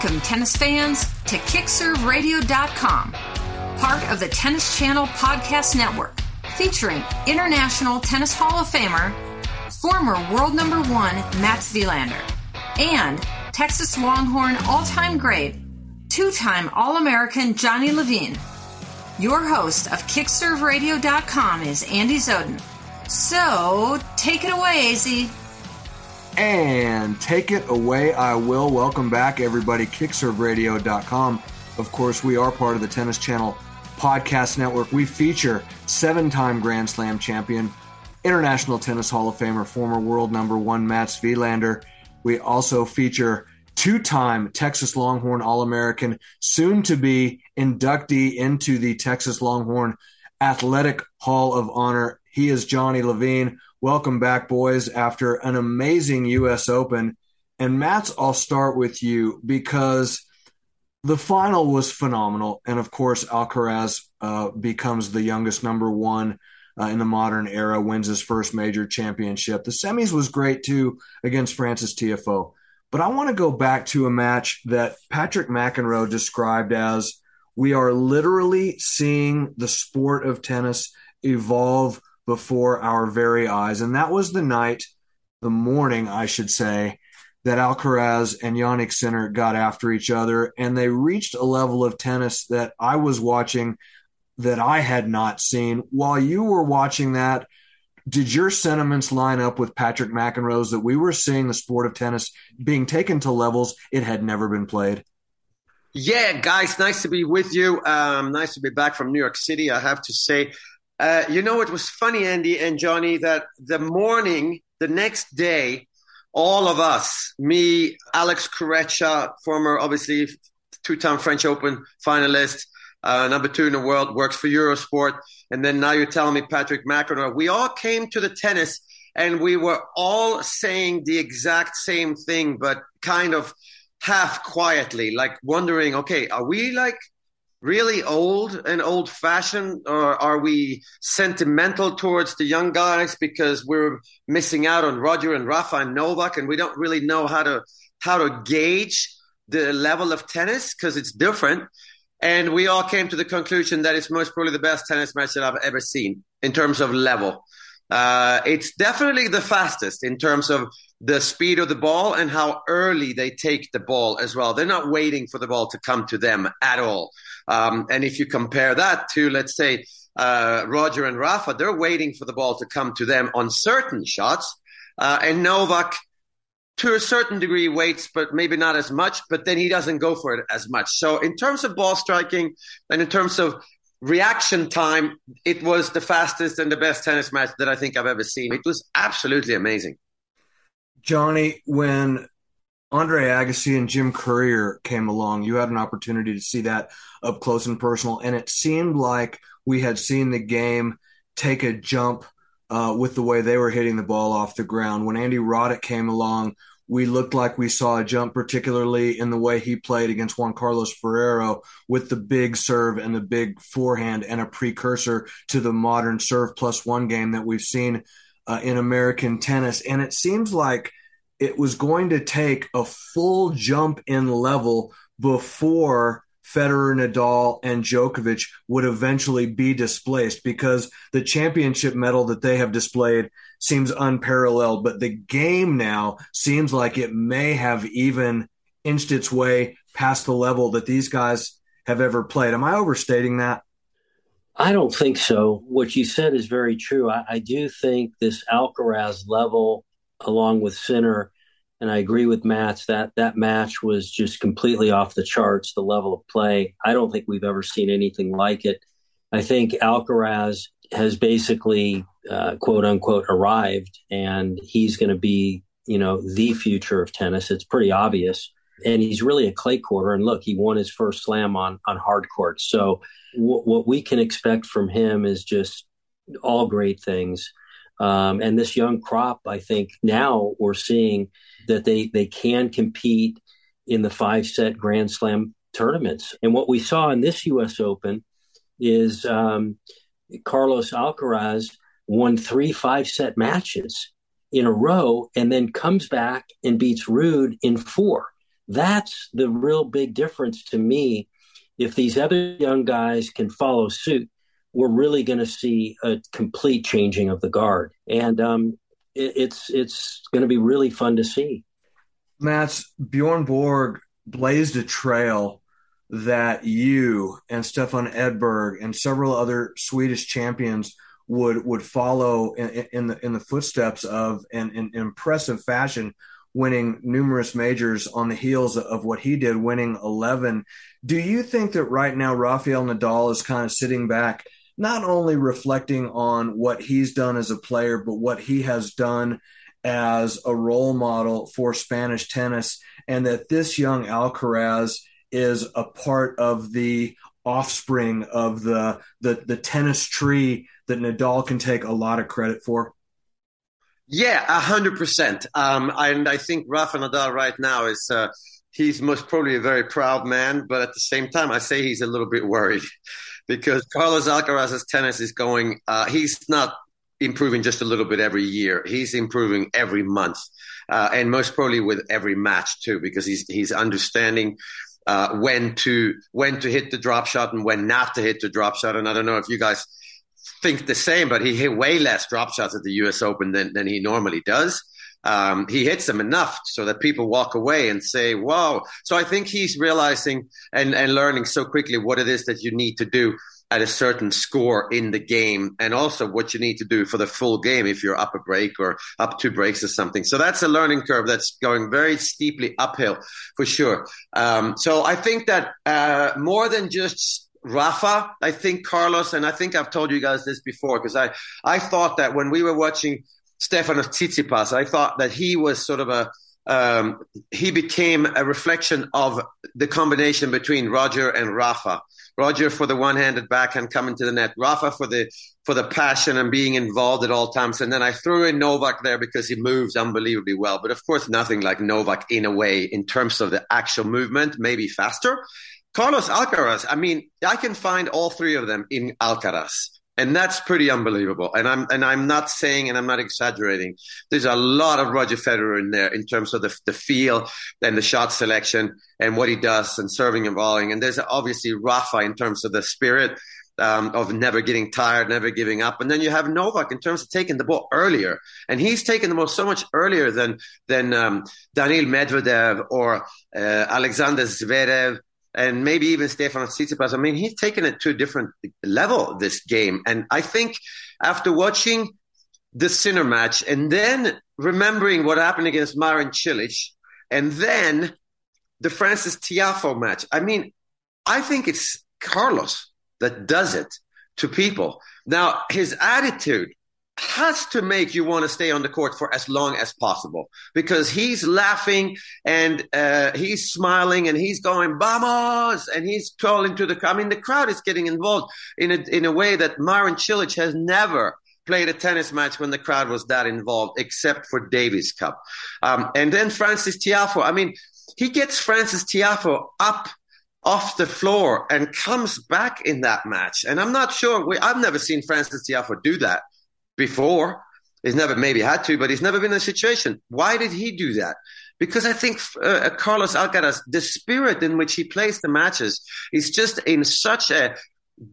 Welcome, tennis fans, to KickServeRadio.com, part of the Tennis Channel Podcast Network, featuring International Tennis Hall of Famer, former world number one Mats Wilander, and Texas Longhorn all time great, two time All American Johnny Levine. Your host of KickServeRadio.com is Andy Zoden. So, take it away, AZ. And take it away, I will. Welcome back, everybody. KickServeRadio.com. Of course, we are part of the Tennis Channel Podcast Network. We feature seven time Grand Slam champion, International Tennis Hall of Famer, former world number one Mats Wilander. We also feature two time Texas Longhorn All American, soon to be inductee into the Texas Longhorn Athletic Hall of Honor. He is Johnny Levine. Welcome back, boys, after an amazing U.S. Open. And Mats, I'll start with you because the final was phenomenal. And of course, Alcaraz uh, becomes the youngest number one uh, in the modern era, wins his first major championship. The semis was great too against Frances Tiafoe. But I want to go back to a match that Patrick McEnroe described as we are literally seeing the sport of tennis evolve before our very eyes. And that was the night, the morning, I should say, that Alcaraz and Jannik Sinner got after each other. And they reached a level of tennis that I was watching that I had not seen. While you were watching that, did your sentiments line up with Patrick McEnroe's that we were seeing the sport of tennis being taken to levels it had never been played? Yeah, guys, nice to be with you. Um, nice to be back from New York City. I have to say, uh, you know, it was funny, Andy and Johnny, that the morning, the next day, all of us, me, Alex Corretja, former, obviously, two time French Open finalist, uh, number two in the world, works for Eurosport. And then now you're telling me Patrick McEnroe. We all came to the tennis and we were all saying the exact same thing, but kind of half quietly, like wondering, okay, are we like really old and old fashioned or are we sentimental towards the young guys because we're missing out on Roger and Rafa and Novak and we don't really know how to how to gauge the level of tennis because it's different and we all came to the conclusion that it's most probably the best tennis match that I've ever seen in terms of level. Uh, it's definitely the fastest in terms of the speed of the ball and how early they take the ball as well. They're not waiting for the ball to come to them at all. Um, and if you compare that to, let's say, uh, Roger and Rafa, they're waiting for the ball to come to them on certain shots. Uh, and Novak, to a certain degree, waits, but maybe not as much, but then he doesn't go for it as much. So, in terms of ball striking and in terms of reaction time, it was the fastest and the best tennis match that I think I've ever seen. It was absolutely amazing. Johnny, when Andre Agassi and Jim Courier came along, you had an opportunity to see that up close and personal, and it seemed like we had seen the game take a jump uh, with the way they were hitting the ball off the ground. When Andy Roddick came along, we looked like we saw a jump, particularly in the way he played against Juan Carlos Ferrero with the big serve and the big forehand and a precursor to the modern serve plus one game that we've seen uh, in American tennis. And it seems like it was going to take a full jump in level before Federer, Nadal, and Djokovic would eventually be displaced because the championship medal that they have displayed seems unparalleled. But the game now seems like it may have even inched its way past the level that these guys have ever played. Am I overstating that? I don't think so. What you said is very true. I, I do think this Alcaraz level, along with Sinner, and I agree with Mats that that match was just completely off the charts. The level of play, I don't think we've ever seen anything like it. I think Alcaraz has basically, uh, quote unquote, arrived, and he's going to be, you know, the future of tennis. It's pretty obvious, and he's really a clay courter. And look, he won his first slam on on hard courts. So w- what we can expect from him is just all great things. Um, and this young crop, I think now we're seeing that they they can compete in the five set Grand Slam tournaments. And what we saw in this U.S. Open is um, Carlos Alcaraz won three five set matches in a row and then comes back and beats Ruud in four. That's the real big difference to me. If these other young guys can follow suit, we're really going to see a complete changing of the guard, and um, it, it's it's going to be really fun to see. Mats Bjorn Borg blazed a trail that you and Stefan Edberg and several other Swedish champions would would follow in, in the in the footsteps of in, in impressive fashion winning numerous majors on the heels of what he did winning 11 do you think that right now Rafael Nadal is kind of sitting back not only reflecting on what he's done as a player but what he has done as a role model for Spanish tennis and that this young Alcaraz is a part of the offspring of the the, the tennis tree that Nadal can take a lot of credit for? Yeah, a hundred percent. Um, and I think Rafa Nadal right now is uh, he's most probably a very proud man, but at the same time, I say he's a little bit worried because Carlos Alcaraz's tennis is going. Uh, he's not improving just a little bit every year. He's improving every month, uh, and most probably with every match too, because he's he's understanding uh, when to when to hit the drop shot and when not to hit the drop shot. And I don't know if you guys think the same, but he hit way less drop shots at the U.S. Open than than he normally does. Um, he hits them enough so that people walk away and say, "Wow!" So I think he's realizing and and learning so quickly what it is that you need to do at a certain score in the game and also what you need to do for the full game if you're up a break or up two breaks or something. So that's a learning curve that's going very steeply uphill for sure. Um, so I think that uh, more than just Rafa, I think Carlos, and I think I've told you guys this before because I, I thought that when we were watching Stefanos Tsitsipas, I thought that he was sort of a um, he became a reflection of the combination between Roger and Rafa. Roger for the one-handed backhand coming to the net, Rafa for the for the passion and being involved at all times, and then I threw in Novak there because he moves unbelievably well. But of course, nothing like Novak in a way in terms of the actual movement, maybe faster. Carlos Alcaraz, I mean, I can find all three of them in Alcaraz and that's pretty unbelievable. And I'm and I'm not saying, and I'm not exaggerating. There's a lot of Roger Federer in there in terms of the the feel and the shot selection and what he does and serving and volleying. And there's obviously Rafa in terms of the spirit. Um, of never getting tired, never giving up, and then you have Novak in terms of taking the ball earlier, and he's taken the ball so much earlier than than um, Daniil Medvedev or uh, Alexander Zverev and maybe even Stefan Tsitsipas. I mean, he's taken it to a different level this game. And I think after watching the Sinner match and then remembering what happened against Marin Cilic and then the Frances Tiafoe match, I mean, I think it's Carlos that does it to people. Now, his attitude has to make you want to stay on the court for as long as possible because he's laughing and uh, he's smiling and he's going vamos and he's calling to the crowd. I mean, the crowd is getting involved in a, in a way that Marin Cilic has never played a tennis match when the crowd was that involved, except for Davis Cup. Um, and then Frances Tiafoe. I mean, he gets Frances Tiafoe up off the floor and comes back in that match. And I'm not sure. We, I've never seen Frances Tiafoe do that before. He's never maybe had to, but he's never been in a situation. Why did he do that? Because I think uh, uh, Carlos Alcaraz, the spirit in which he plays the matches, is just in such a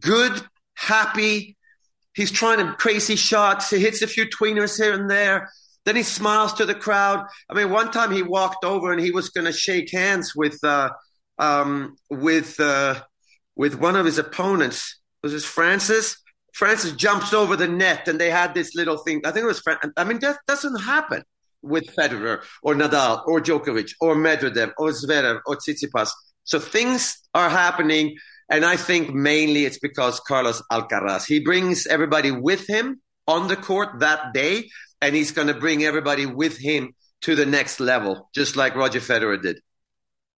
good, happy. He's trying to crazy shots. He hits a few tweeners here and there. Then he smiles to the crowd. I mean, one time he walked over and he was going to shake hands with uh, um, with uh, with one of his opponents. Was this Frances? Frances jumps over the net and they had this little thing. I think it was, Fran- I mean, that doesn't happen with Federer or Nadal or Djokovic or Medvedev or Zverev or Tsitsipas. So things are happening. And I think mainly it's because Carlos Alcaraz, he brings everybody with him on the court that day. And he's going to bring everybody with him to the next level, just like Roger Federer did.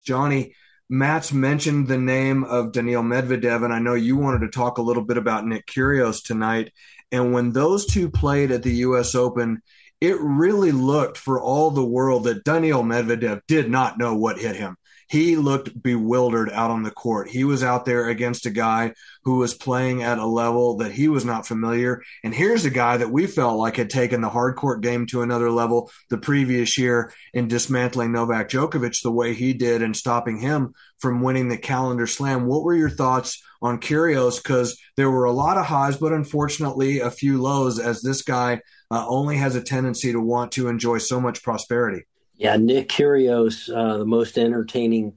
Johnny, Mats mentioned the name of Daniil Medvedev, and I know you wanted to talk a little bit about Nick Kyrgios tonight. And when those two played at the U.S. Open, it really looked for all the world that Daniil Medvedev did not know what hit him. He looked bewildered out on the court. He was out there against a guy who was playing at a level that he was not familiar. And here's a guy that we felt like had taken the hard court game to another level the previous year in dismantling Novak Djokovic the way he did and stopping him from winning the calendar slam. What were your thoughts on Kyrgios? Because there were a lot of highs, but unfortunately a few lows as this guy uh, only has a tendency to want to enjoy so much prosperity. Yeah, Nick Kyrgios, uh, the most entertaining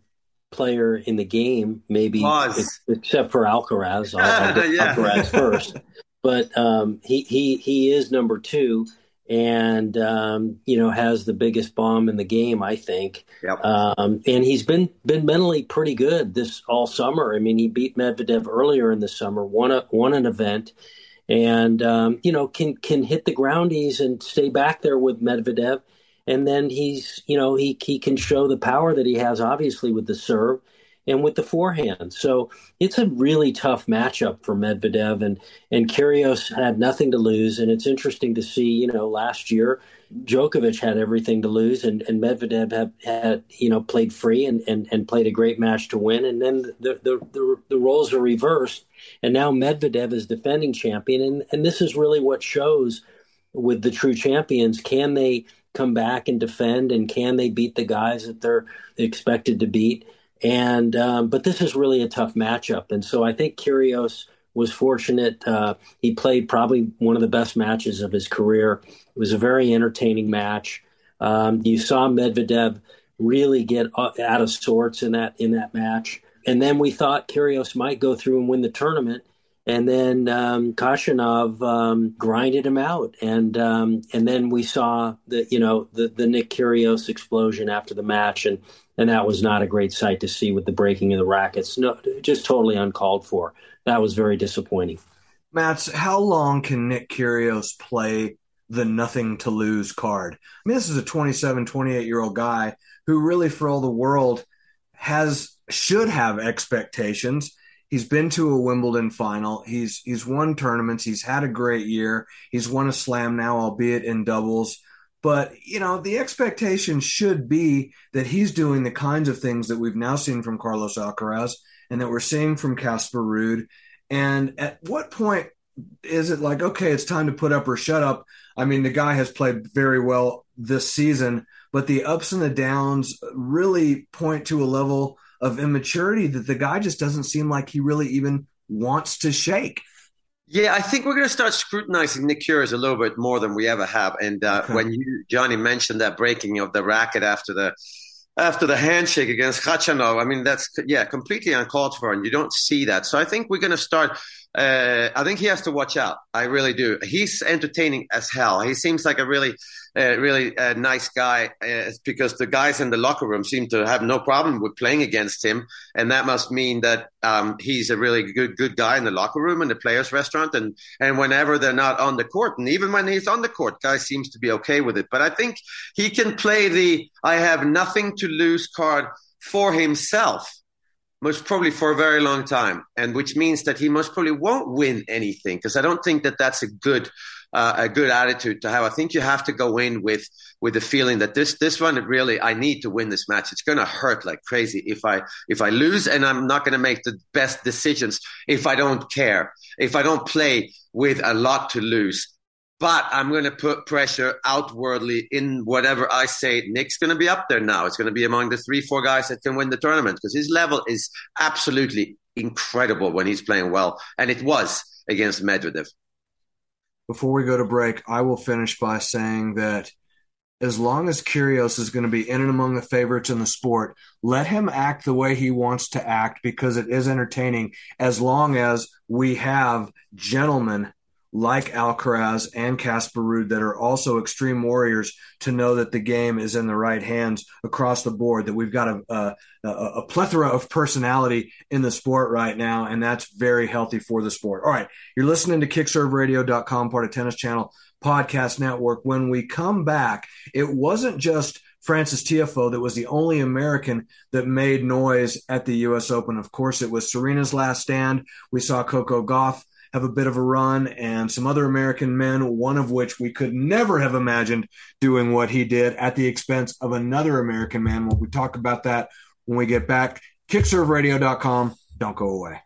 player in the game, maybe ex- except for Alcaraz. I'll, I'll yeah. Alcaraz first, but um, he he he is number two, and um, you know has the biggest bomb in the game, I think. Yep. Um, and he's been been mentally pretty good this all summer. I mean, he beat Medvedev earlier in the summer, won a, won an event, and um, you know can can hit the groundies and stay back there with Medvedev and then he's you know he he can show the power that he has obviously with the serve and with the forehand. So it's a really tough matchup for Medvedev and and Kyrgios had nothing to lose. And it's interesting to see, you know, last year Djokovic had everything to lose and, and Medvedev had, had you know played free and, and, and played a great match to win. And then the, the, the, the roles are reversed and now Medvedev is defending champion. And, and this is really what shows with the true champions can they come back and defend, and can they beat the guys that they're expected to beat? And um, but this is really a tough matchup, and so I think Kyrgios was fortunate. Uh, he played probably one of the best matches of his career. It was a very entertaining match. Um, you saw Medvedev really get out of sorts in that in that match, and then we thought Kyrgios might go through and win the tournament and then um, Khachanov um, grinded him out, and um, and then we saw the you know the the Nick Kyrgios explosion after the match, and and that was not a great sight to see with the breaking of the rackets. No, just totally uncalled for. That was very disappointing. Mats, how long can Nick Kyrgios play the nothing to lose card? I mean, this is a 27, 28 year old guy who really, for all the world, has should have expectations He's been to a Wimbledon final. He's he's won tournaments. He's had a great year. He's won a slam now, albeit in doubles. But you know, the expectation should be that he's doing the kinds of things that we've now seen from Carlos Alcaraz and that we're seeing from Casper Ruud. And at what point is it like, okay, it's time to put up or shut up? I mean, the guy has played very well this season, but the ups and the downs really point to a level of immaturity that the guy just doesn't seem like he really even wants to shake. Yeah, I think we're going to start scrutinizing Nick Kyrgios a little bit more than we ever have. And uh, okay. when you, Johnny, mentioned that breaking of the racket after the after the handshake against Khachanov, I mean that's yeah completely uncalled for, and you don't see that. So I think we're going to start uh, I think he has to watch out. I really do. He's entertaining as hell. He seems like a really, uh, really uh, nice guy uh, because the guys in the locker room seem to have no problem with playing against him, and that must mean that um, he's a really good, good guy in the locker room and the players' restaurant, and and whenever they're not on the court, and even when he's on the court, guy seems to be okay with it. But I think he can play the "I have nothing to lose" card for himself most probably for a very long time, and which means that he most probably won't win anything because I don't think that that's a good uh, a good attitude to have. I think you have to go in with with the feeling that this this one really I need to win this match. It's going to hurt like crazy if I if I lose, and I'm not going to make the best decisions if I don't care, if I don't play with a lot to lose but I'm going to put pressure outwardly in whatever I say. Nick's going to be up there now. It's going to be among the three, four guys that can win the tournament because his level is absolutely incredible when he's playing well. And it was against Medvedev. Before we go to break, I will finish by saying that as long as Kyrgios is going to be in and among the favorites in the sport, let him act the way he wants to act because it is entertaining as long as we have gentlemen like Alcaraz and Casper Ruud that are also extreme warriors to know that the game is in the right hands across the board, that we've got a, a, a, plethora of personality in the sport right now, and that's very healthy for the sport. All right, you're listening to kickserveradio.com, part of Tennis Channel Podcast Network. When we come back, it wasn't just Frances Tiafoe that was the only American that made noise at the U.S. Open. Of course, it was Serena's last stand. We saw Coco Gauff have a bit of a run, and some other American men, one of which we could never have imagined doing what he did at the expense of another American man. We'll talk about that when we get back. Kickserveradio.com. Don't go away.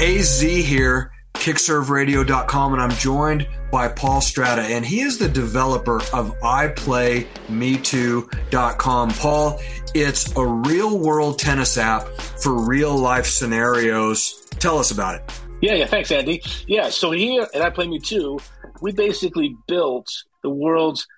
AZ here, kickserveradio.com, and I'm joined by Paul Strata, and he is the developer of iPlayMe2.com. Paul, it's a real world tennis app for real life scenarios. Tell us about it. Yeah, yeah, thanks, Andy. Yeah, so here at I Play Me Too, we basically built the world's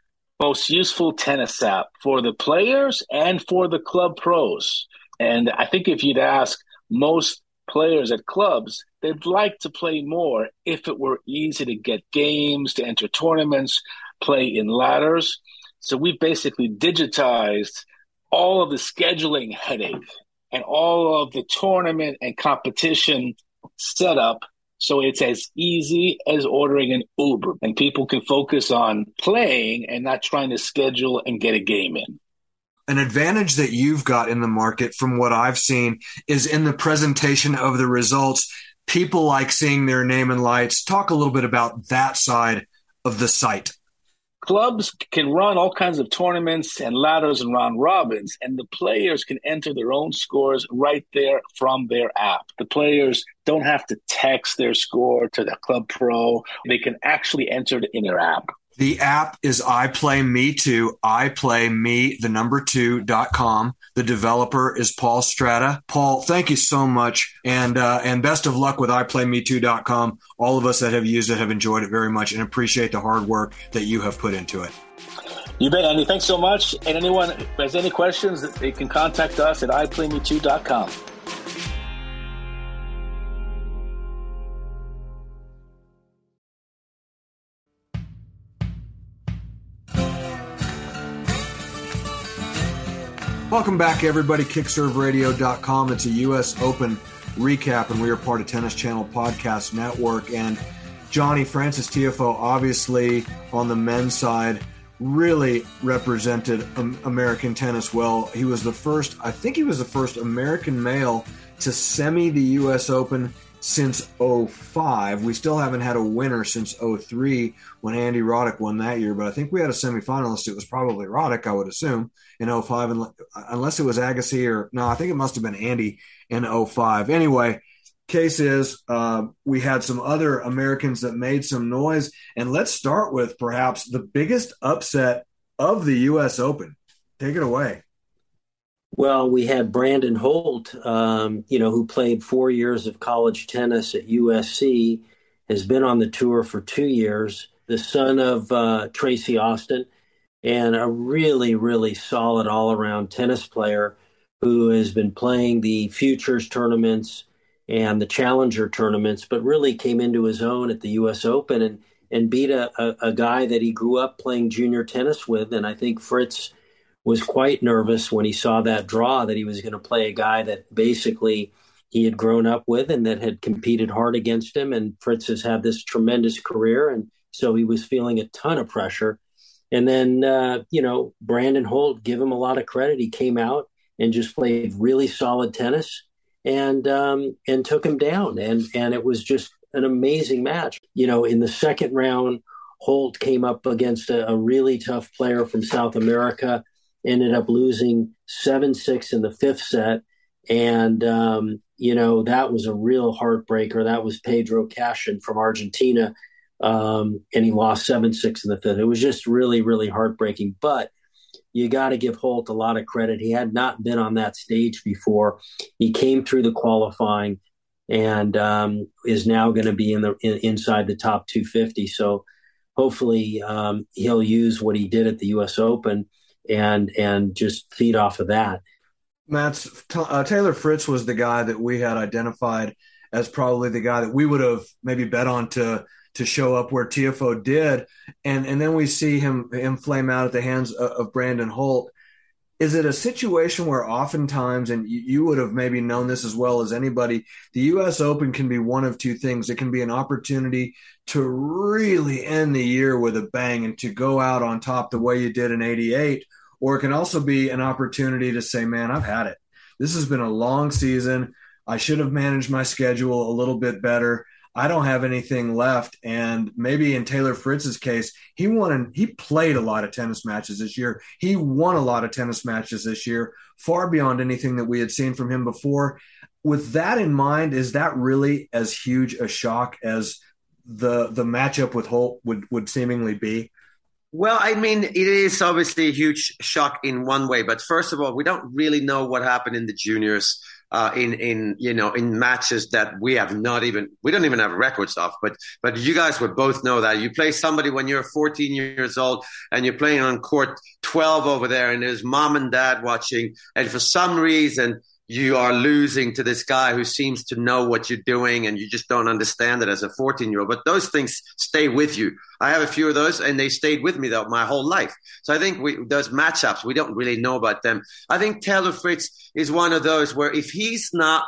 most useful tennis app for the players and for the club pros. And I think if you'd ask most players at clubs, they'd like to play more if it were easy to get games, to enter tournaments, play in ladders. So we've basically digitized all of the scheduling headache and all of the tournament and competition setup so it's as easy as ordering an Uber and people can focus on playing and not trying to schedule and get a game in an advantage that you've got in the market from what I've seen is in the presentation of the results. People like seeing their name and lights. Talk a little bit about that side of the site. Clubs can run all kinds of tournaments and ladders and round robins, and the players can enter their own scores right there from their app. The players don't have to text their score to the club pro, they can actually enter it in their app. The app is I Play Me Too. I Play Me, the number two dot com. The developer is Paul Strata. Paul, thank you so much. And, uh, and best of luck with iPlayMe2.com. All of us that have used it have enjoyed it very much and appreciate the hard work that you have put into it. You bet, Andy. Thanks so much. And anyone has any questions, they can contact us at iPlayMe2.com. Welcome back, everybody. KickServeRadio.com. It's a U.S. Open recap, and we are part of Tennis Channel Podcast Network. And Johnny Frances Tiafoe, obviously on the men's side, really represented American tennis well. He was the first, I think he was the first American male to semi the U.S. Open since 05. We still haven't had a winner since 03 when Andy Roddick won that year, but I think we had a semifinalist. It was probably Roddick, I would assume, in 05, unless it was Agassi or no, I think it must have been Andy in 05. Anyway, case is uh, we had some other Americans that made some noise. And let's start with perhaps the biggest upset of the U.S. Open. Take it away. Well, we had Brandon Holt, um, you know, who played four years of college tennis at USC, has been on the tour for two years, the son of uh, Tracy Austin, and a really, really solid all around tennis player who has been playing the futures tournaments and the challenger tournaments, but really came into his own at the US Open and, and beat a, a, a guy that he grew up playing junior tennis with. And I think Fritz was quite nervous when he saw that draw that he was going to play a guy that basically he had grown up with and that had competed hard against him. And Fritz has had this tremendous career. And so he was feeling a ton of pressure. And then, uh, you know, Brandon Holt, give him a lot of credit. He came out and just played really solid tennis and um, and took him down. And and it was just an amazing match. You know, in the second round, Holt came up against a, a really tough player from South America ended up losing 7 6 in the fifth set. And, um, you know, that was a real heartbreaker. That was Pedro Cachin from Argentina. Um, and he lost 7 6 in the fifth. It was just really, really heartbreaking. But you got to give Holt a lot of credit. He had not been on that stage before. He came through the qualifying and um, is now going to be in the in, inside the top 250. So hopefully um, he'll use what he did at the U.S. Open and and just feed off of that. Mats uh, Taylor Fritz was the guy that we had identified as probably the guy that we would have maybe bet on to to show up where Tiafoe did, and and then we see him him flame out at the hands of, of Brandon Holt is it a situation where oftentimes, and you would have maybe known this as well as anybody, the U.S. Open can be one of two things. It can be an opportunity to really end the year with a bang and to go out on top the way you did in 88, or it can also be an opportunity to say, man, I've had it. This has been a long season. I should have managed my schedule a little bit better. I don't have anything left. And maybe in Taylor Fritz's case, he won he played a lot of tennis matches this year. He won a lot of tennis matches this year, far beyond anything that we had seen from him before. With that in mind, is that really as huge a shock as the the matchup with Holt would would seemingly be? Well, I mean, it is obviously a huge shock in one way, but first of all, we don't really know what happened in the juniors uh, in in you know in matches that we have not even we don't even have records of. But but you guys would both know that you play somebody when you're 14 years old and you're playing on court 12 over there, and there's mom and dad watching, and for some reason you are losing to this guy who seems to know what you're doing and you just don't understand it as a 14 year old. But those things stay with you. I have a few of those and they stayed with me though my whole life. So I think we, those matchups, we don't really know about them. I think Taylor Fritz is one of those where if he's not,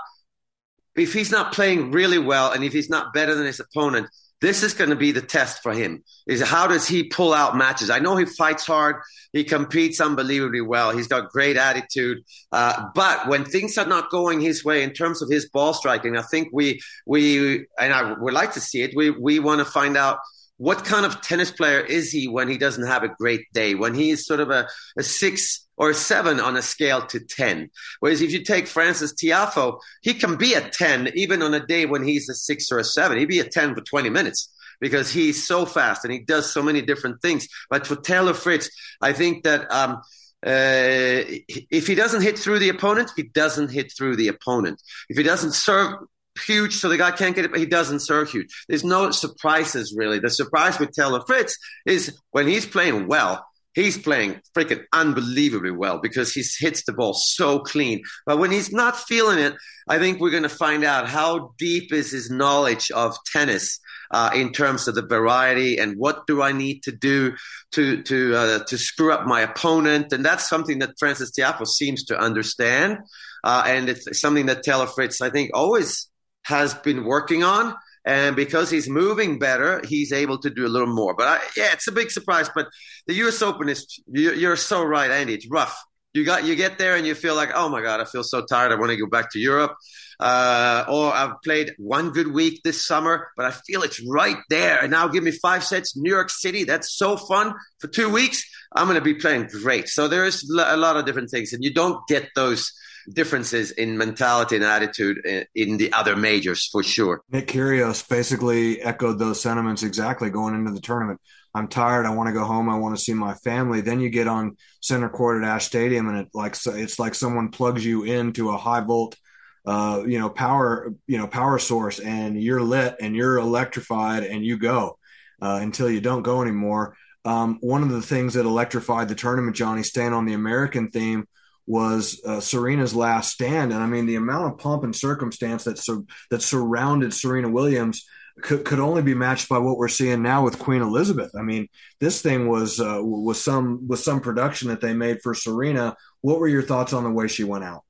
if he's not playing really well and if he's not better than his opponent, this is going to be the test for him is how does he pull out matches? I know he fights hard. He competes unbelievably well. He's got great attitude. Uh, but when things are not going his way in terms of his ball striking i think we we and i would like to see it we we want to find out what kind of tennis player is he when he doesn't have a great day when he is sort of a, a six or seven on a scale to 10. Whereas if you take Frances Tiafoe, he can be a 10 even on a day when he's a six or a seven. He'd be a 10 for 20 minutes because he's so fast and he does so many different things. But for Taylor Fritz, I think that um, uh, if he doesn't hit through the opponent, he doesn't hit through the opponent. If he doesn't serve huge so the guy can't get it, but he doesn't serve huge. There's no surprises really. The surprise with Taylor Fritz is when he's playing well, he's playing freaking unbelievably well because he hits the ball so clean. But when he's not feeling it, I think we're going to find out how deep is his knowledge of tennis uh, in terms of the variety and what do I need to do to to uh, to screw up my opponent. And that's something that Frances Tiafoe seems to understand, uh, and it's something that Taylor Fritz I think always has been working on. And because he's moving better, he's able to do a little more. But I, yeah, it's a big surprise. But the U.S. Open is you're, you're so right, Andy. It's rough. You got you get there and you feel like, oh my god, I feel so tired. I want to go back to Europe. Uh, or I've played one good week this summer, but I feel it's right there. And now give me five sets, New York City. That's so fun for two weeks. I'm going to be playing great. So there is a lot of different things, and you don't get those differences in mentality and attitude in the other majors for sure. Nick Kyrgios basically echoed those sentiments exactly going into the tournament. I'm tired. I want to go home. I want to see my family. Then you get on center court at Ashe Stadium, and it like it's like someone plugs you into a high volt, uh, you know, power you know power source, and you're lit and you're electrified, and you go uh, until you don't go anymore. Um, one of the things that electrified the tournament, Johnny, staying on the American theme, was uh, Serena's last stand, and I mean the amount of pomp and circumstance that sur- that surrounded Serena Williams could, could only be matched by what we're seeing now with Queen Elizabeth. I mean, this thing was uh, was some was some production that they made for Serena. What were your thoughts on the way she went out?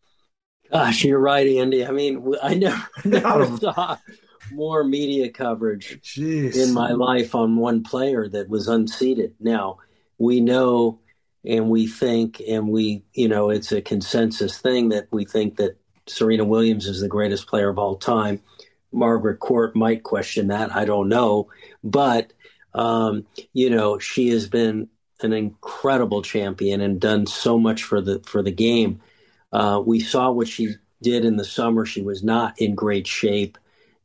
Gosh, you're right, Andy. I mean, I never, never saw more media coverage Jeez. in my life on one player that was unseated. Now we know and we think and we you know it's a consensus thing that we think that Serena Williams is the greatest player of all time. Margaret Court might question that. I don't know, but um, you know she has been an incredible champion and done so much for the for the game. Uh, we saw what she did in the summer. She was not in great shape,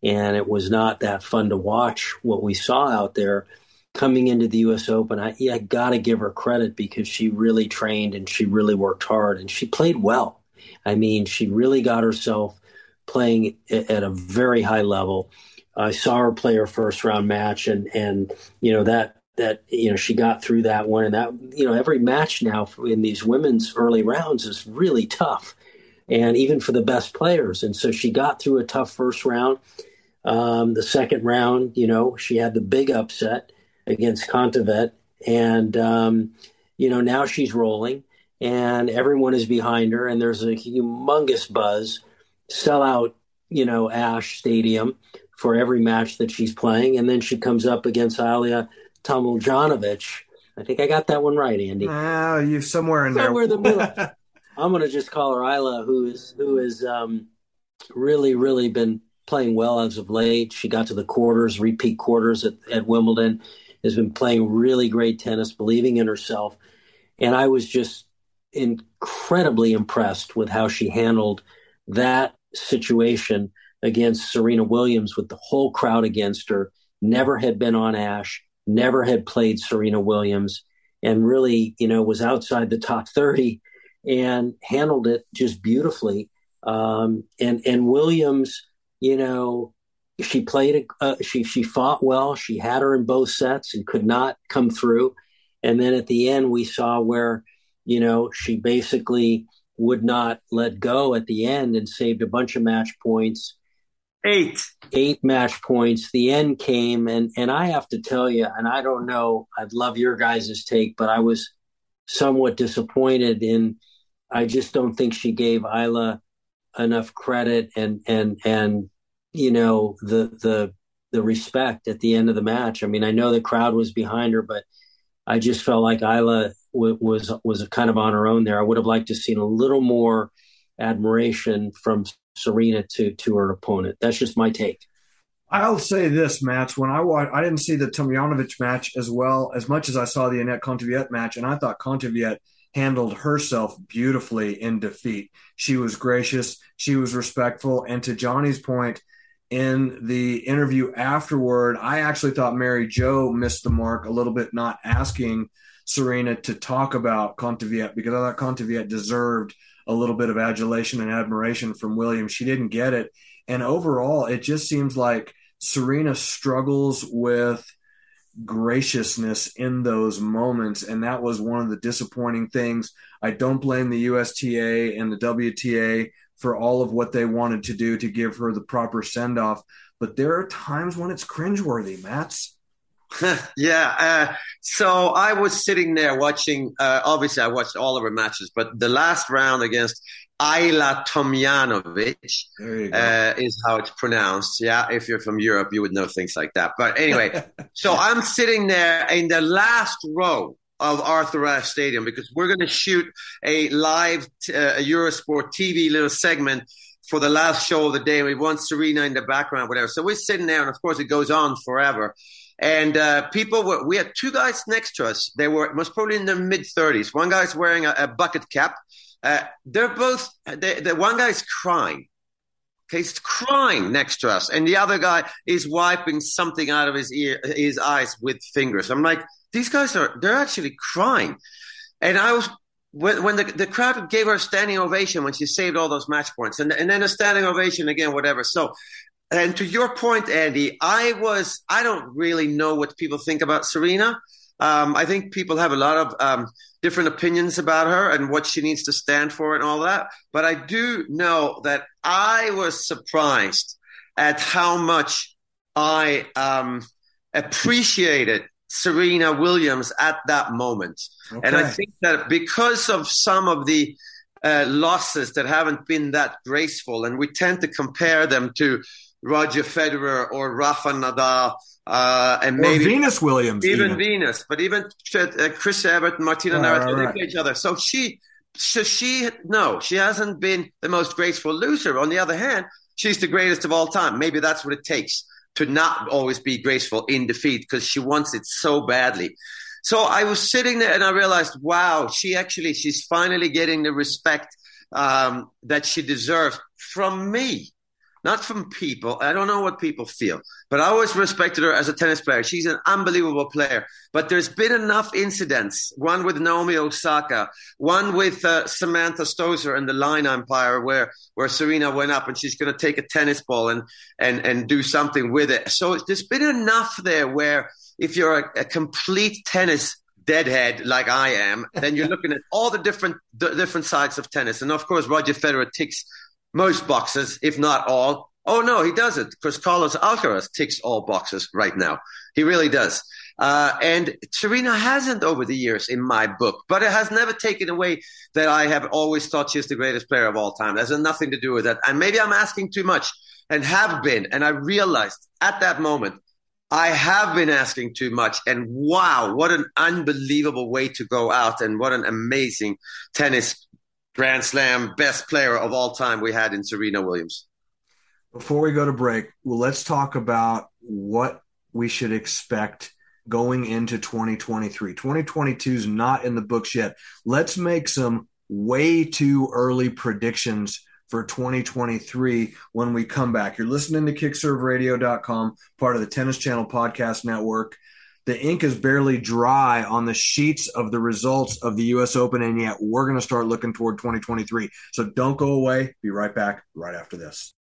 and it was not that fun to watch what we saw out there coming into the U.S. Open, I, I got to give her credit because she really trained and she really worked hard and she played well. I mean, she really got herself playing at a very high level. I saw her play her first round match, and and you know that that you know she got through that one, and that you know every match now in these women's early rounds is really tough, and even for the best players. And so she got through a tough first round. Um, the second round, you know, she had the big upset against Kontaveit, and um, you know now she's rolling, and everyone is behind her, and there's a humongous buzz, sell out, you know, Ashe Stadium for every match that she's playing, and then she comes up against Alia Tomljanovic. I think I got that one right, Andy. Ah, you somewhere in somewhere there. the middle. I'm going to just call her Isla, who is who is um, really, really been playing well as of late. She got to the quarters, repeat quarters at, at Wimbledon, has been playing really great tennis, believing in herself. And I was just incredibly impressed with how she handled that situation against Serena Williams with the whole crowd against her. Never had been on Ashe, never had played Serena Williams, and really, you know, was outside the top 30 and handled it just beautifully. Um, and and Williams, you know, she played uh, she she fought well. She had her in both sets and could not come through. And then at the end, we saw where you know she basically would not let go at the end and saved a bunch of match points. Eight. Eight match points. The end came, and and I have to tell you, and I don't know. I'd love your guys' take, but I was somewhat disappointed in. I just don't think she gave Isla enough credit and and and you know the the the respect at the end of the match. I mean, I know the crowd was behind her, but I just felt like Isla w- was was kind of on her own there. I would have liked to seen a little more admiration from Serena to to her opponent. That's just my take. I'll say this, Mats. When I watched, I didn't see the Tomljanovic match as well as much as I saw the Anett Kontaveit match, and I thought Kontaveit handled herself beautifully in defeat. She was gracious, she was respectful, and to Johnny's point, in the interview afterward, I actually thought Mary Joe missed the mark a little bit, not asking Serena to talk about Kontaveit because I thought Kontaveit deserved a little bit of adulation and admiration from Williams. She didn't get it. And overall, it just seems like Serena struggles with graciousness in those moments. And that was one of the disappointing things. I don't blame the USTA and the WTA for all of what they wanted to do to give her the proper send off. But there are times when it's cringeworthy, Mats. yeah. Uh, so I was sitting there watching. Uh, obviously, I watched all of her matches, but the last round against Ajla Tomljanovic uh, is how it's pronounced. Yeah, if you're from Europe, you would know things like that. But anyway, so I'm sitting there in the last row of Arthur Ashe Stadium because we're going to shoot a live uh, Eurosport TV little segment for the last show of the day. We want Serena in the background, whatever. So we're sitting there, and of course, it goes on forever. And uh, people were, we had two guys next to us. They were most probably in their mid 30s. One guy's wearing a, a bucket cap. Uh, they're both, they, the one guy's crying. Okay, he's crying next to us, and the other guy is wiping something out of his ear, his eyes with fingers. I'm like, these guys are they're actually crying. And I was when, when the, the crowd gave her a standing ovation when she saved all those match points and, and then a standing ovation again, whatever. So, and to your point, Andy, I was, I don't really know what people think about Serena. Um, I think people have a lot of um, different opinions about her and what she needs to stand for and all that. But I do know that I was surprised at how much I um, appreciated Serena Williams at that moment. Okay. And I think that because of some of the uh, losses that haven't been that graceful, and we tend to compare them to Roger Federer or Rafa Nadal. Uh, and or maybe Venus Williams, even, even. Venus, but even uh, Chris Evert and Martina oh, Navratilova right. each other. So she, so she, no, she hasn't been the most graceful loser. On the other hand, she's the greatest of all time. Maybe that's what it takes to not always be graceful in defeat because she wants it so badly. So I was sitting there and I realized, wow, she actually, she's finally getting the respect um, that she deserves from me not from people. I don't know what people feel, but I always respected her as a tennis player. She's an unbelievable player. But there's been enough incidents, one with Naomi Osaka, one with uh, Samantha Stosur and the Line umpire, where, where Serena went up and she's going to take a tennis ball and, and, and do something with it. So there's been enough there where if you're a, a complete tennis deadhead like I am, then you're looking at all the different the different sides of tennis. And of course, Roger Federer ticks most boxes, if not all. Oh no, he doesn't because Carlos Alcaraz ticks all boxes right now. He really does. Uh, and Serena hasn't over the years in my book, but it has never taken away that I have always thought she's the greatest player of all time. Has nothing to do with that. And maybe I'm asking too much and have been. And I realized at that moment, I have been asking too much. And wow, what an unbelievable way to go out and what an amazing tennis Grand Slam best player of all time we had in Serena Williams. Before we go to break, well, let's talk about what we should expect going into 2023. 2022 is not in the books yet. Let's make some way too early predictions for 2023 when we come back. You're listening to kickserveradio.com, part of the Tennis Channel Podcast Network. The ink is barely dry on the sheets of the results of the US Open, and yet we're going to start looking toward 2023. So don't go away. Be right back right after this.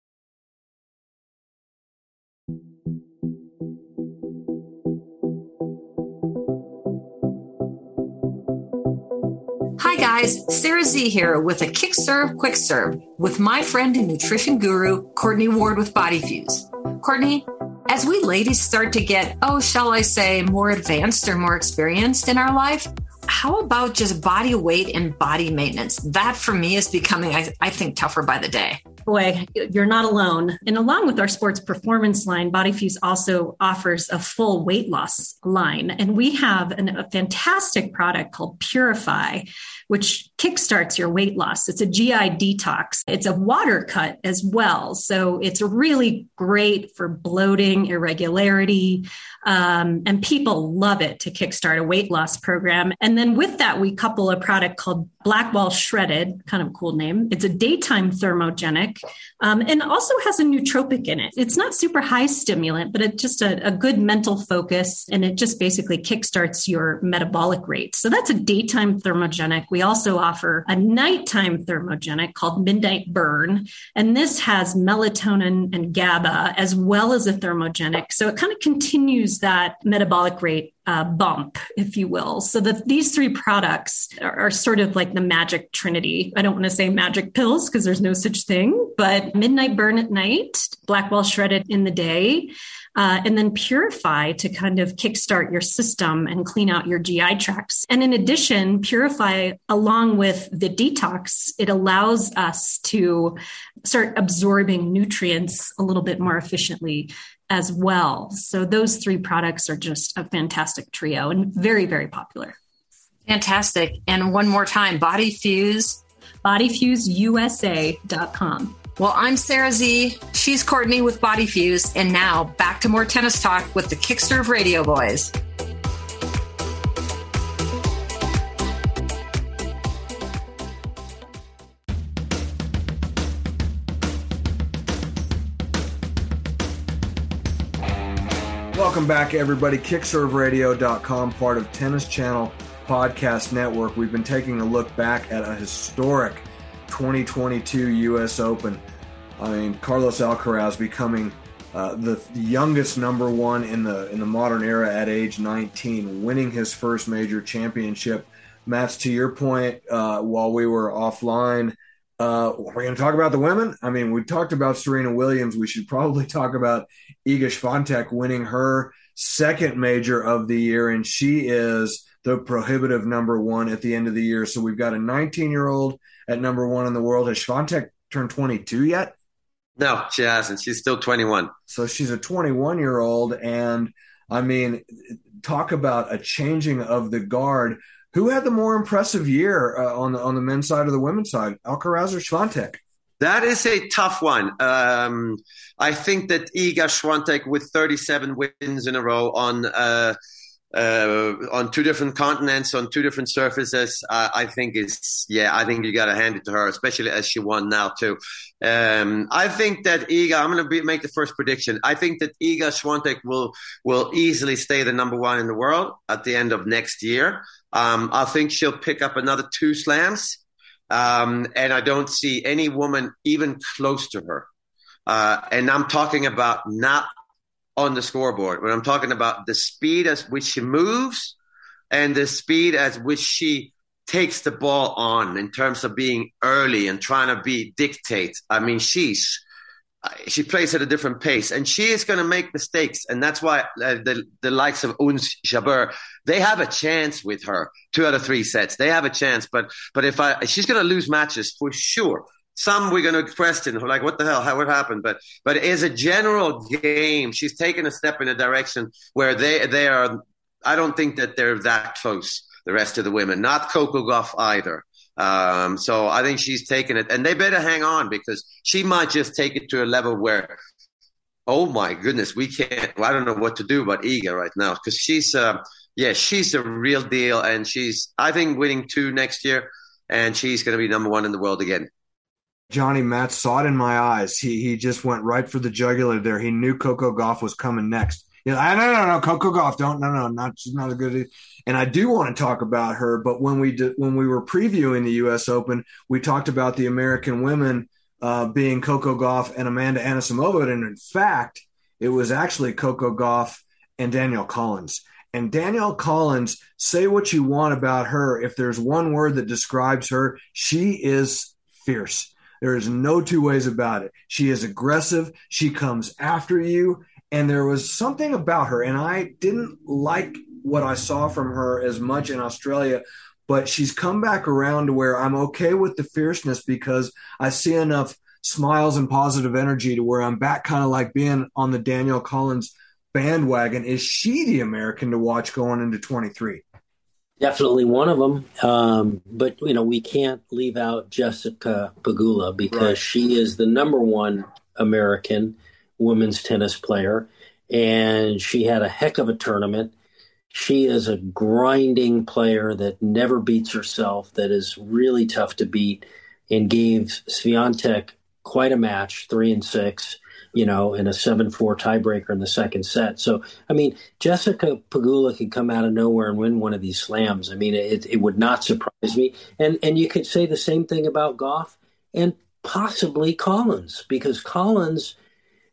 Hi guys, Sarah Z here with a Kick Serve Quick Serve with my friend and nutrition guru, Courtney Ward with Body Fuse. Courtney, as we ladies start to get, oh, shall I say, more advanced or more experienced in our life, how about just body weight and body maintenance? That for me is becoming, I, I think, tougher by the day boy, you're not alone. And along with our sports performance line, BodyFuse also offers a full weight loss line. And we have an, a fantastic product called Purify, which kickstarts your weight loss. It's a GI detox. It's a water cut as well. So it's really great for bloating, irregularity, um, and people love it to kickstart a weight loss program. And then with that, we couple a product called Blackwall Shredded, kind of cool name. It's a daytime thermogenic um, and also has a nootropic in it. It's not super high stimulant, but it's just a, a good mental focus and it just basically kickstarts your metabolic rate. So that's a daytime thermogenic. We also offer a nighttime thermogenic called Midnight Burn. And this has melatonin and GABA as well as a thermogenic. So it kind of continues that metabolic rate uh, bump, if you will. So that these three products are, are, sort of like the magic trinity. I don't want to say magic pills because there's no such thing, but midnight burn at night, Blackwall shredded in the day, uh, and then purify to kind of kickstart your system and clean out your GI tracts. And in addition, purify along with the detox, it allows us to start absorbing nutrients a little bit more efficiently as well. So those three products are just a fantastic trio and very, very popular. Fantastic. And one more time, Body Fuse. BodyFuseUSA.com. Well, I'm Sarah Z. She's Courtney with Body Fuse. And now back to more tennis talk with the Kickserve Radio Boys. Welcome back, everybody. KickServeRadio.com, part of Tennis Channel Podcast Network. We've been taking a look back at a historic 2022 U.S. Open. I mean, Carlos Alcaraz becoming uh, the, youngest number one in the in the modern era at age 19, winning his first major championship. Mats, to your point, uh, while we were offline, uh, we're going to talk about the women. I mean, we talked about Serena Williams. We should probably talk about Iga Swiatek winning her second major of the year, and she is the prohibitive number one at the end of the year. So we've got a 19 year old at number one in the world. Has Swiatek turned 22 yet? No, she hasn't. She's still 21. So she's a 21 year old, and I mean, talk about a changing of the guard. Who had the more impressive year uh, on the on the men's side or the women's side, Alcaraz or Swiatek? That is a tough one. Um, I think that Iga Swiatek with 37 wins in a row on uh, uh, on two different continents, on two different surfaces, uh, I think is yeah. I think you got to hand it to her, especially as she won now too. Um, I think that Iga. I'm going to make the first prediction. I think that Iga Swiatek will will easily stay the number one in the world at the end of next year. Um, I think she'll pick up another two slams, um, and I don't see any woman even close to her. Uh, and I'm talking about not on the scoreboard. When I'm talking about the speed at which she moves and the speed at which she takes the ball on in terms of being early and trying to be dictate. I mean, she's she plays at a different pace and she is going to make mistakes and that's why uh, the, the likes of Ons Jabeur they have a chance with her two out of three sets they have a chance but but if I she's going to lose matches for sure some we're going to question, like, what the hell? How what happened? But but as a general game, she's taken a step in a direction where they they are. I don't think that they're that close. The rest of the women, not Coco Gauff either. Um, so I think she's taking it, and they better hang on because she might just take it to a level where, oh my goodness, we can't. Well, I don't know what to do about Iga right now because she's, uh, yeah, she's a real deal, and she's I think winning two next year, and she's going to be number one in the world again. Johnny Matt saw it in my eyes. He he just went right for the jugular there. He knew Coco Gauff was coming next. No no no Coco Gauff don't no no not she's not a good. And I do want to talk about her, but when we did when we were previewing the U.S. Open, we talked about the American women uh, being Coco Gauff and Amanda Anisimova, and in fact, it was actually Coco Gauff and Danielle Collins. And Danielle Collins, say what you want about her. If there's one word that describes her, she is fierce. There is no two ways about it. She is aggressive. She comes after you. And there was something about her, and I didn't like what I saw from her as much in Australia, but she's come back around to where I'm okay with the fierceness because I see enough smiles and positive energy to where I'm back kind of like being on the Danielle Collins bandwagon. Is she the American to watch going into 23? Definitely one of them. Um, but, you know, we can't leave out Jessica Pegula because right. she is the number one American women's tennis player. And she had a heck of a tournament. She is a grinding player that never beats herself, that is really tough to beat, and gave Swiatek quite a match, three and six you know, in a 7 4 tiebreaker in the second set. So, I mean, Jessica Pegula could come out of nowhere and win one of these slams. I mean, it, it would not surprise me. And, and you could say the same thing about Gauff and possibly Collins, because Collins,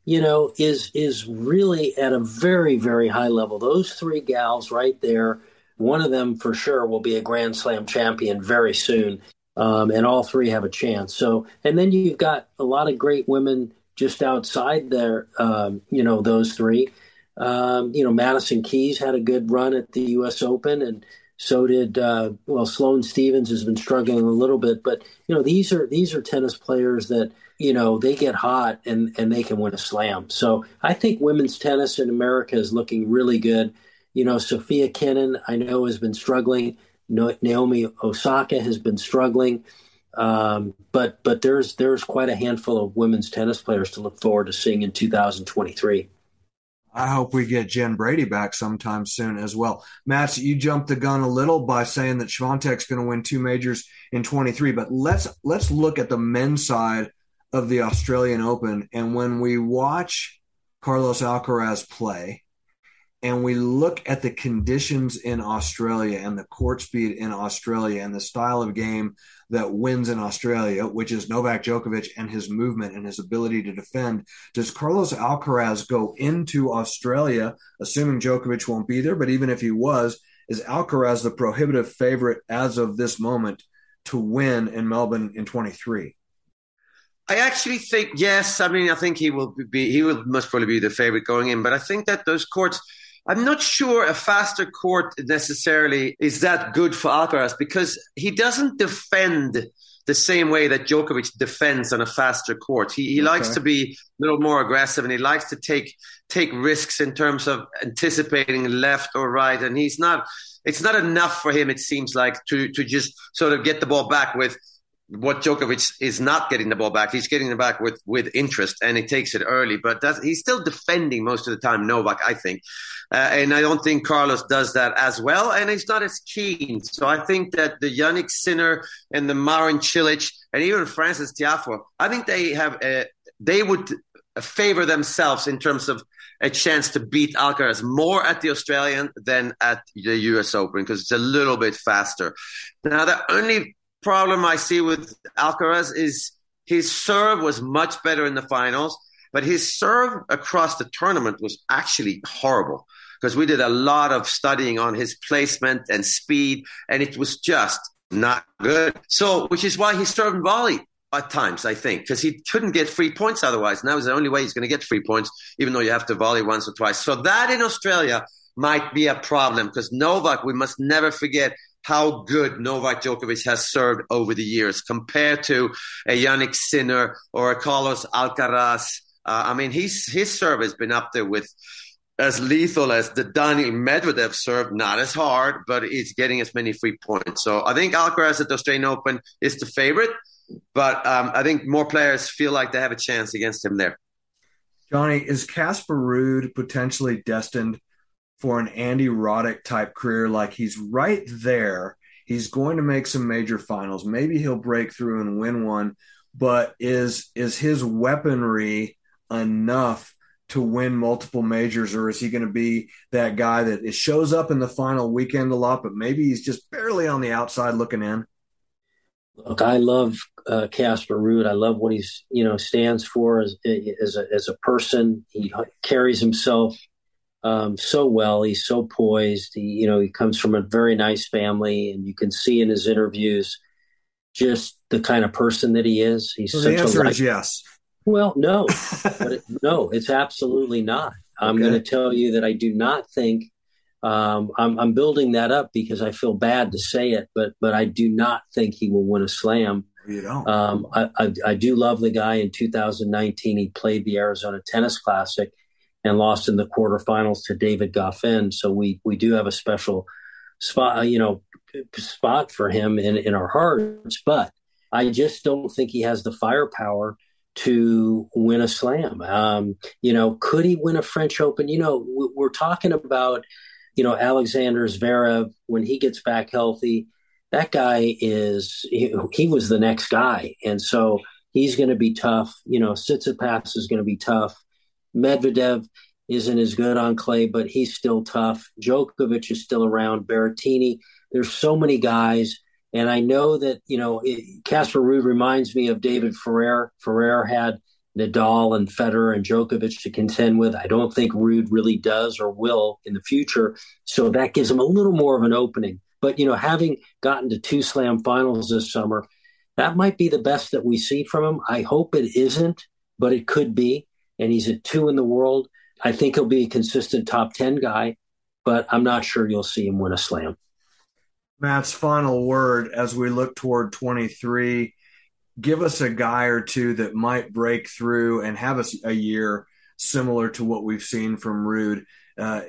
you know, is is really at a very, very high level. Those three gals right there, one of them for sure will be a Grand Slam champion very soon. Um, and all three have a chance. So, and then you've got a lot of great women just outside there, um, you know, those three. Um, you know, Madison Keys had a good run at the U.S. Open, and so did uh, well. Sloane Stevens has been struggling a little bit, but you know, these are these are tennis players that you know they get hot and and they can win a slam. So I think women's tennis in America is looking really good. You know, Sofia Kenin I know has been struggling. Naomi Osaka has been struggling. Um, but but there's there's quite a handful of women's tennis players to look forward to seeing in 2023. I hope we get Jen Brady back sometime soon as well. Matt, you jumped the gun a little by saying that Swiatek's going to win two majors in 23, but let's let's look at the men's side of the Australian Open. And when we watch Carlos Alcaraz play, and we look at the conditions in Australia and the court speed in Australia and the style of game that wins in Australia, which is Novak Djokovic and his movement and his ability to defend. Does Carlos Alcaraz go into Australia, assuming Djokovic won't be there? But even if he was, is Alcaraz the prohibitive favorite as of this moment to win in Melbourne in 23? I actually think yes. I mean, I think he will be. He will most probably be the favorite going in. But I think that those courts I'm not sure a faster court necessarily is that good for Alcaraz because he doesn't defend the same way that Djokovic defends on a faster court. He, he okay. likes to be a little more aggressive and he likes to take take risks in terms of anticipating left or right. And he's not. It's not enough for him. It seems like to to just sort of get the ball back with what Djokovic is not getting the ball back. He's getting it back with with interest, and he takes it early. But he's still defending most of the time. Novak, I think, uh, and I don't think Carlos does that as well, and he's not as keen. So I think that the Jannik Sinner and the Marin Cilic and even Frances Tiafoe, I think they have a, they would favor themselves in terms of a chance to beat Alcaraz more at the Australian than at the US Open because it's a little bit faster. Now, the only problem I see with Alcaraz is his serve was much better in the finals, but his serve across the tournament was actually horrible because we did a lot of studying on his placement and speed, and it was just not good. So, which is why he served volley at times, I think, because he couldn't get free points otherwise. And that was the only way he's going to get free points, even though you have to volley once or twice. So that in Australia might be a problem because Novak, we must never forget, how good Novak Djokovic has served over the years compared to a Jannik Sinner or a Carlos Alcaraz. Uh, I mean, he's, his serve has been up there with as lethal as the Daniil Medvedev serve, not as hard, but he's getting as many free points. So I think Alcaraz at the Australian Open is the favorite, but um, I think more players feel like they have a chance against him there. Johnny, is Casper Ruud potentially destined for an Andy Roddick type career? Like he's right there. He's going to make some major finals. Maybe he'll break through and win one. But is is his weaponry enough to win multiple majors, or is he going to be that guy that it shows up in the final weekend a lot, but maybe he's just barely on the outside looking in? Look, I love uh, Casper Ruud. I love what he's you know stands for as as a, as a person. He carries himself um, so well. He's so poised. He, you know, he comes from a very nice family, and you can see in his interviews just the kind of person that he is. He's so the answer is yes. Well, no, but it, no, it's absolutely not. I'm okay. going to tell you that I do not think. Um, I'm, I'm, building that up because I feel bad to say it, but but I do not think he will win a slam. You don't. Um, I, I, I do love the guy. In 2019, he played the Arizona Tennis Classic and lost in the quarterfinals to David Goffin. So we we do have a special spot, uh, you know, spot for him in in our hearts. But I just don't think he has the firepower to win a slam. Um, you know, could he win a French Open? You know, we're talking about, you know, Alexander Zverev when he gets back healthy. That guy is he, he was the next guy, and so he's going to be tough. You know, Tsitsipas is going to be tough. Medvedev isn't as good on clay, but he's still tough. Djokovic is still around. Berrettini. There's so many guys and I know that, you know, Casper Ruud reminds me of David Ferrer. Ferrer had Nadal and Federer and Djokovic to contend with. I don't think Ruud really does or will in the future. So that gives him a little more of an opening. But, you know, having gotten to two slam finals this summer, that might be the best that we see from him. I hope it isn't, but it could be. And he's at two in the world. I think he'll be a consistent top 10 guy, but I'm not sure you'll see him win a slam. Matt's final word as we look toward 23. Give us a guy or two that might break through and have us a year similar to what we've seen from Ruud. Uh,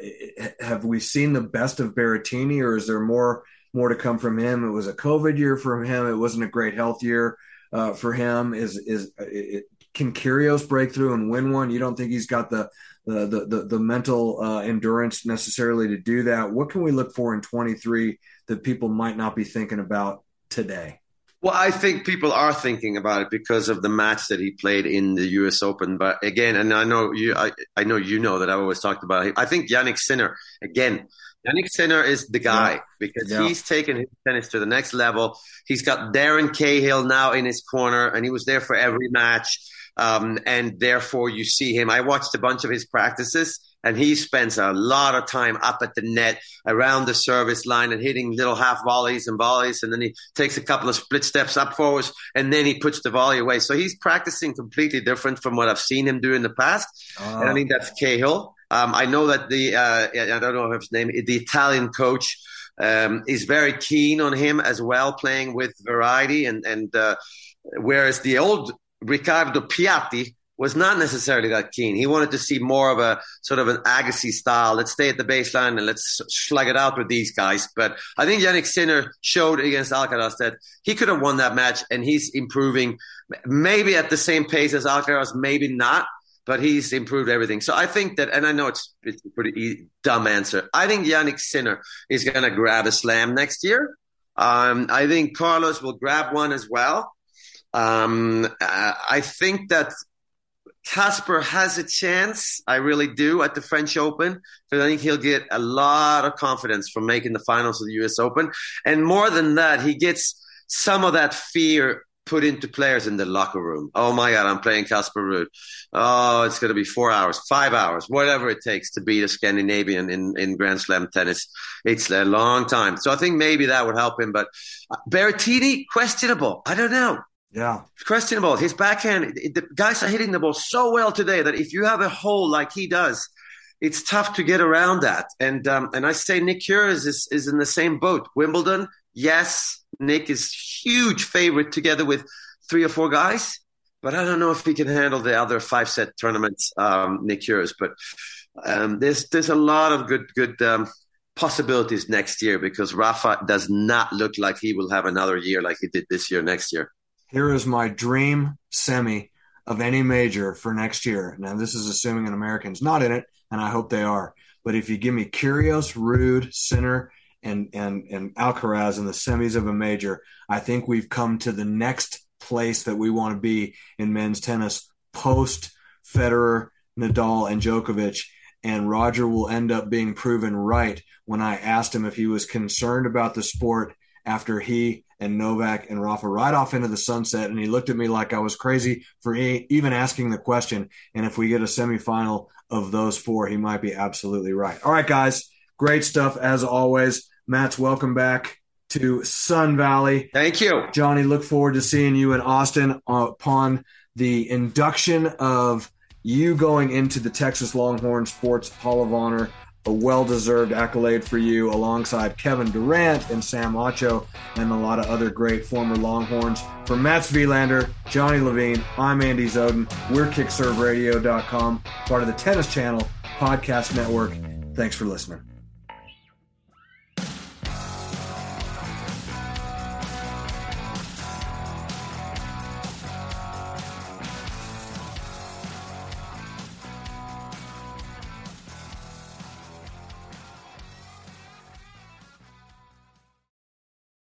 have we seen the best of Berrettini, or is there more more to come from him? It was a COVID year for him. It wasn't a great health year uh, for him. Is is it, can Kyrgios break through and win one? You don't think he's got the the the, the, the mental uh, endurance necessarily to do that? What can we look for in 23 that people might not be thinking about today? Well, I think people are thinking about it because of the match that he played in the U.S. Open. But again, and I know you, I, I know you know that I've always talked about it. I think Jannik Sinner again. Jannik Sinner is the guy yeah. because yeah. he's taken his tennis to the next level. He's got Darren Cahill now in his corner, and he was there for every match. Um, and therefore, you see him. I watched a bunch of his practices, and he spends a lot of time up at the net, around the service line, and hitting little half volleys and volleys. And then he takes a couple of split steps up forwards, and then he puts the volley away. So he's practicing completely different from what I've seen him do in the past. Oh. And I think that's Cahill. Um, I know that the uh, I don't know his name, the Italian coach. Um, is very keen on him as well, playing with variety and and uh, whereas the old Riccardo Piatti was not necessarily that keen. He wanted to see more of a sort of an Agassi style. Let's stay at the baseline and let's slug it out with these guys. But I think Jannik Sinner showed against Alcaraz that he could have won that match and he's improving maybe at the same pace as Alcaraz, maybe not, but he's improved everything. So I think that, and I know it's, it's a pretty dumb answer. I think Jannik Sinner is going to grab a slam next year. Um, I think Carlos will grab one as well. Um, uh, I think that Casper has a chance. I really do at the French Open. I think he'll get a lot of confidence from making the finals of the US Open. And more than that, he gets some of that fear put into players in the locker room. Oh my God, I'm playing Casper Ruud. Oh, it's going to be four hours, five hours, whatever it takes to beat a Scandinavian in, in Grand Slam tennis. It's a long time. So I think maybe that would help him. But Berrettini, questionable. I don't know. Yeah. Questionable. His backhand, the guys are hitting the ball so well today that if you have a hole like he does, it's tough to get around that. And um, and I say Nick Kyrgios is, is in the same boat. Wimbledon, yes, Nick is huge favorite together with three or four guys, but I don't know if he can handle the other five set tournaments, um, Nick Kyrgios. But um, there's there's a lot of good good um, possibilities next year because Rafa does not look like he will have another year like he did this year next year. Here is my dream semi of any major for next year. Now, this is assuming an American's not in it, and I hope they are. But if you give me Kyrgios, Ruud, Sinner, and and and Alcaraz in the semis of a major, I think we've come to the next place that we want to be in men's tennis post Federer, Nadal, and Djokovic. And Roger will end up being proven right when I asked him if he was concerned about the sport after he and Novak and Rafa right off into the sunset. And he looked at me like I was crazy for even asking the question. And if we get a semifinal of those four, he might be absolutely right. All right, guys. Great stuff as always. Mats, welcome back to Sun Valley. Thank you. Johnny, look forward to seeing you in Austin upon the induction of you going into the Texas Longhorn Sports Hall of Honor a well deserved accolade for you alongside Kevin Durant and Sam Acho and a lot of other great former Longhorns. For Mats Wilander, Johnny Levine, I'm Andy Zoden. We're kickserveradio.com, part of the Tennis Channel Podcast Network. Thanks for listening.